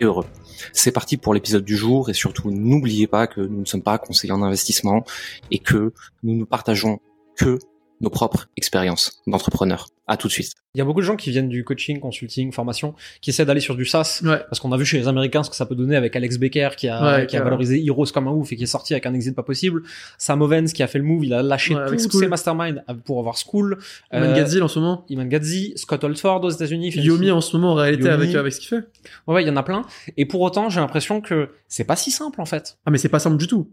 heureux. C'est parti pour l'épisode du jour et surtout n'oubliez pas que nous ne sommes pas conseillers en investissement et que nous ne partageons que nos propres expériences d'entrepreneurs. À tout de suite. Il y a beaucoup de gens qui viennent du coaching, consulting, formation, qui essaient d'aller sur du SaaS, Ouais. parce qu'on a vu chez les Américains ce que ça peut donner avec Alex Becker qui a, Ouais, qui a valorisé Heroes comme un ouf et qui est sorti avec un exit pas possible. Sam Ovens qui a fait le move, il a lâché Ouais, tous School. ses masterminds pour avoir School. Iman Euh, Gadzil en ce moment. Iman Gadzi, Scott Oldford aux États-unis. Yomi en ce moment en réalité Yomi. avec, avec ce qu'il fait. Ouais, ouais, il y en a plein. Et pour autant, j'ai l'impression que c'est pas si simple en fait. Ah mais c'est pas simple du tout.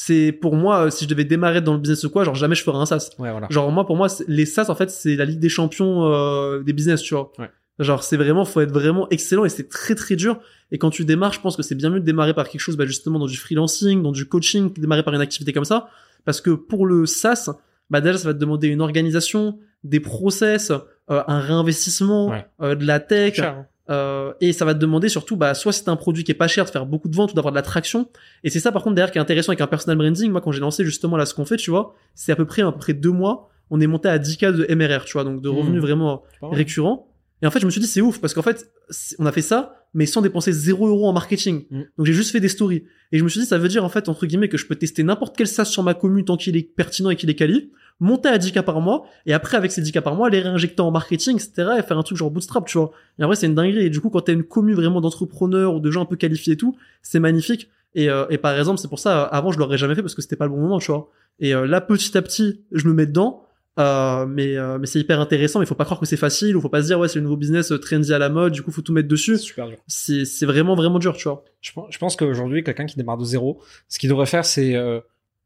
C'est pour moi euh, si je devais démarrer dans le business ou quoi, genre jamais je ferais un SaaS. Ouais, voilà. Genre moi pour moi les SaaS en fait c'est la ligue des champions euh, des business tu vois. Ouais. Genre c'est vraiment faut être vraiment excellent et c'est très très dur. Et quand tu démarres, je pense que c'est bien mieux de démarrer par quelque chose bah, justement dans du freelancing, dans du coaching, démarrer par une activité comme ça, parce que pour le SaaS, bah déjà ça va te demander une organisation, des process, euh, un réinvestissement, Ouais. euh, de la tech. Cher, hein. Euh, et ça va te demander surtout, bah, soit c'est un produit qui est pas cher de faire beaucoup de ventes ou d'avoir de la traction. Et c'est ça, par contre, derrière, qui est intéressant avec un personal branding. Moi, quand j'ai lancé justement là ce qu'on fait, tu vois, c'est à peu près, à peu près deux mois, on est monté à 10K de MRR, tu vois, donc de revenus Mhm. vraiment récurrents. Et en fait, je me suis dit, c'est ouf, parce qu'en fait, on a fait ça, mais sans dépenser 0 euros en marketing. Mhm. Donc j'ai juste fait des stories. Et je me suis dit, ça veut dire, en fait, entre guillemets, que je peux tester n'importe quel SaaS sur ma commune tant qu'il est pertinent et qu'il est quali, monter à 10K par mois, et après, avec ces 10K par mois, les réinjecter en marketing, etc., et faire un truc genre bootstrap, tu vois. Et en vrai, c'est une dinguerie. Et du coup, quand t'as une commune vraiment d'entrepreneurs ou de gens un peu qualifiés et tout, c'est magnifique. Et, euh, et par exemple, c'est pour ça, euh, avant, je l'aurais jamais fait parce que c'était pas le bon moment, tu vois. Et euh, là, petit à petit, je me mets dedans. Euh, mais euh, mais c'est hyper intéressant. Mais faut pas croire que c'est facile ou faut pas se dire ouais c'est le nouveau business euh, trendy à la mode. Du coup, faut tout mettre dessus. super dur. C'est c'est vraiment vraiment dur, tu vois. Je pense, je pense qu'aujourd'hui, quelqu'un qui démarre de zéro, ce qu'il devrait faire, c'est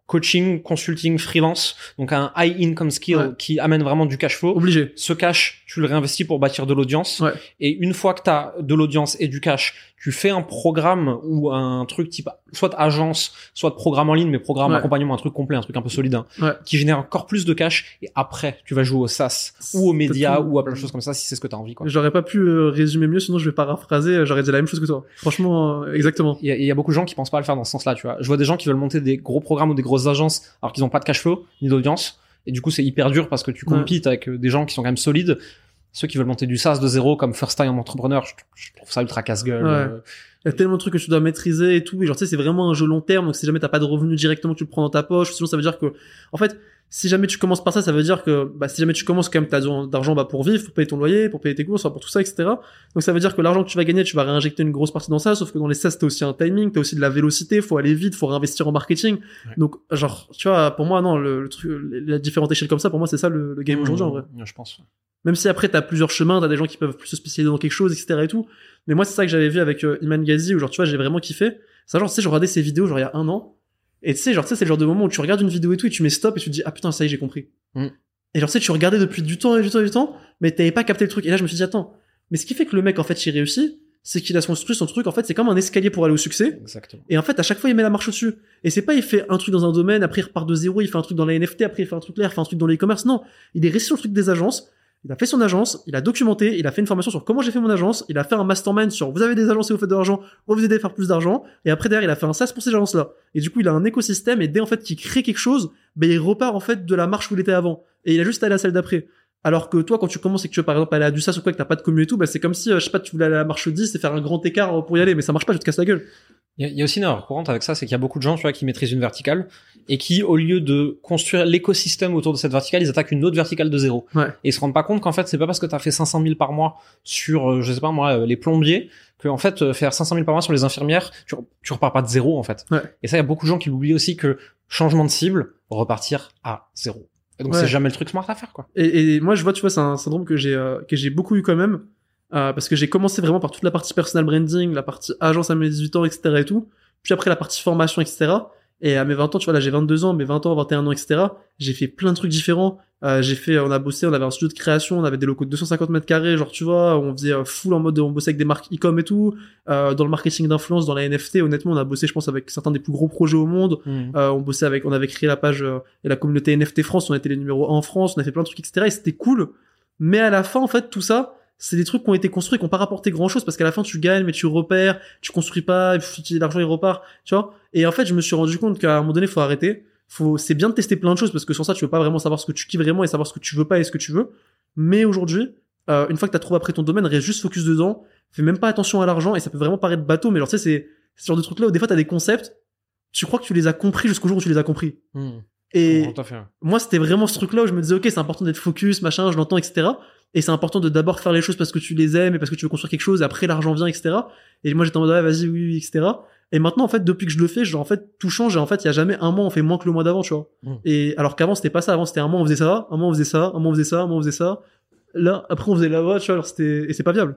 coaching, consulting, freelance, donc un high income skill Ouais. qui amène vraiment du cash flow. Obligé. Ce cash, tu le réinvestis pour bâtir de l'audience. Ouais. Et une fois que tu as de l'audience et du cash, tu fais un programme ou un truc type soit agence, soit programme en ligne, mais programme Ouais. accompagnement, un truc complet, un truc un peu solide, hein, Ouais. qui génère encore plus de cash. Et après, tu vas jouer au SaaS ou aux médias ou à plein de choses comme ça si c'est ce que tu as envie. Quoi. J'aurais pas pu euh, résumer mieux, sinon je vais paraphraser. euh, J'aurais dit la même chose que toi. Franchement, euh, exactement. Il y, a, il y a beaucoup de gens qui pensent pas à le faire dans ce sens-là, tu vois. Je vois des gens qui veulent monter des gros programmes ou des grosses agences alors qu'ils ont pas de cash flow ni d'audience. Et du coup, c'est hyper dur parce que tu Ouais. compites avec des gens qui sont quand même solides. Ceux qui veulent monter du SaaS de zéro comme first time entrepreneur, je, je trouve ça ultra casse-gueule. Ouais. euh, Il y a tellement de trucs que tu dois maîtriser et tout. Et genre, tu sais, c'est vraiment un jeu long terme. Donc, si jamais t'as pas de revenus directement, tu le prends dans ta poche. Sinon, ça veut dire que, en fait, si jamais tu commences par ça, ça veut dire que, bah, si jamais tu commences quand même, t'as besoin d'argent, bah, pour vivre, pour payer ton loyer, pour payer tes courses, pour tout ça, etc. Donc, ça veut dire que l'argent que tu vas gagner, tu vas réinjecter une grosse partie dans ça. Sauf que dans les SaaS, t'as aussi un timing, t'as aussi de la vélocité, faut aller vite, faut réinvestir en marketing. Ouais. Donc, genre, tu vois, pour moi, non, le, le truc, la différente échelle comme ça, pour moi, c'est ça le, le game aujourd'hui, en vrai. Je pense. Même si après t'as plusieurs chemins, t'as des gens qui peuvent plus se spécialiser dans quelque chose, etc. et tout. Mais moi c'est ça que j'avais vu avec euh, Iman Ghazi où genre tu vois j'ai vraiment kiffé. Ça genre tu sais je regardais ses vidéos genre il y a un an. Et tu sais genre tu sais c'est le genre de moment où tu regardes une vidéo et tout et tu mets stop et tu te dis ah putain ça y est j'ai compris. Mm. Et genre tu sais tu regardais depuis du temps et du temps et du temps mais t'avais pas capté le truc. Et là je me suis dit attends mais ce qui fait que le mec en fait il réussit c'est qu'il a construit son truc en fait c'est comme un escalier pour aller au succès. Exactement. Et en fait, à chaque fois, il met la marche au-dessus. Et c'est pas, il fait un truc dans un domaine, après il repart de zéro, il fait un truc dans la NFT, après il fait un truc là, il fait un truc dans l'e-commerce. Non. Il est resté sur le truc des agences. Il a fait son agence, il a documenté, il a fait une formation sur comment j'ai fait mon agence, il a fait un mastermind sur vous avez des agences et vous faites de l'argent, on vous aider à faire plus d'argent. Et après, derrière, il a fait un SaaS pour ces agences-là. Et du coup, il a un écosystème et dès en fait qu'il crée quelque chose, ben, il repart en fait de la marche où il était avant. Et il a juste à à celle d'après. Alors que toi, quand tu commences et que tu veux par exemple aller à du SaaS ou quoi, que t'as pas de commu et tout, bah, c'est comme si, euh, je sais pas, tu voulais aller à la marche 10 et faire un grand écart pour y aller, mais ça marche pas, je te casse la gueule. Il y, a, il y a aussi une erreur courante avec ça, c'est qu'il y a beaucoup de gens, tu vois, qui maîtrisent une verticale et qui, au lieu de construire l'écosystème autour de cette verticale, ils attaquent une autre verticale de zéro. Ouais. Et ils se rendent pas compte qu'en fait, c'est pas parce que tu as fait 500 000 par mois sur, euh, je sais pas moi, euh, les plombiers, que en fait, euh, faire 500 000 par mois sur les infirmières, tu, tu repars pas de zéro en fait. Ouais. Et ça, il y a beaucoup de gens qui l'oublient aussi que changement de cible, repartir à zéro. Et donc Ouais. c'est jamais le truc smart à faire, quoi. Et, et moi, je vois, tu vois, c'est un syndrome que j'ai euh, que j'ai beaucoup eu quand même, euh, parce que j'ai commencé vraiment par toute la partie personal branding, la partie agence à mes 18 ans, etc. et tout, puis après la partie formation, etc. Et à mes 20 ans, tu vois, là, j'ai 22 ans, mes 20 ans, 21 ans, etc. J'ai fait plein de trucs différents. Euh, j'ai fait, on a bossé, on avait un studio de création, on avait des locaux de 250 mètres carrés, genre, tu vois, on faisait euh, full en mode, on bossait avec des marques e-com et tout, euh, dans le marketing d'influence, dans la NFT. Honnêtement, on a bossé, je pense, avec certains des plus gros projets au monde. Mhm. Euh, on bossait avec, on avait créé la page euh, et la communauté NFT France, on était les numéros 1 en France, on a fait plein de trucs, etc. Et c'était cool. Mais à la fin, en fait, tout ça, c'est des trucs qui ont été construits, qui n'ont pas rapporté grand chose parce qu'à la fin, tu gagnes, mais tu repères, tu construis pas, l'argent il repart, tu vois. Et en fait, je me suis rendu compte qu'à un moment donné, faut arrêter. Faut, c'est bien de tester plein de choses parce que sur ça, tu veux pas vraiment savoir ce que tu kiffes vraiment et savoir ce que tu veux pas et ce que tu veux. Mais aujourd'hui, euh, une fois que t'as trouvé après ton domaine, reste juste focus dedans. Fais même pas attention à l'argent et ça peut vraiment paraître bateau, mais genre, tu sais, c'est ce genre de trucs là où des fois t'as des concepts, tu crois que tu les as compris jusqu'au jour où tu les as compris. Mhm. Et moi, c'était vraiment ce truc-là où je me disais, ok, c'est important d'être focus, machin, je l'entends, etc. Et c'est important de d'abord faire les choses parce que tu les aimes et parce que tu veux construire quelque chose, et après l'argent vient, etc. Et moi, j'étais en mode, ouais, vas-y, oui, oui, etc. Et maintenant, en fait, depuis que je le fais, genre, en fait, tout change, et en fait, il y a jamais un mois, on fait moins que le mois d'avant, tu vois. Mm. Et alors qu'avant, c'était pas ça. Avant, c'était un mois, on faisait ça, un mois, on faisait ça, un mois, on faisait ça, un mois, on faisait ça. Là, après, on faisait là-bas, tu vois, alors c'était, et c'est pas viable.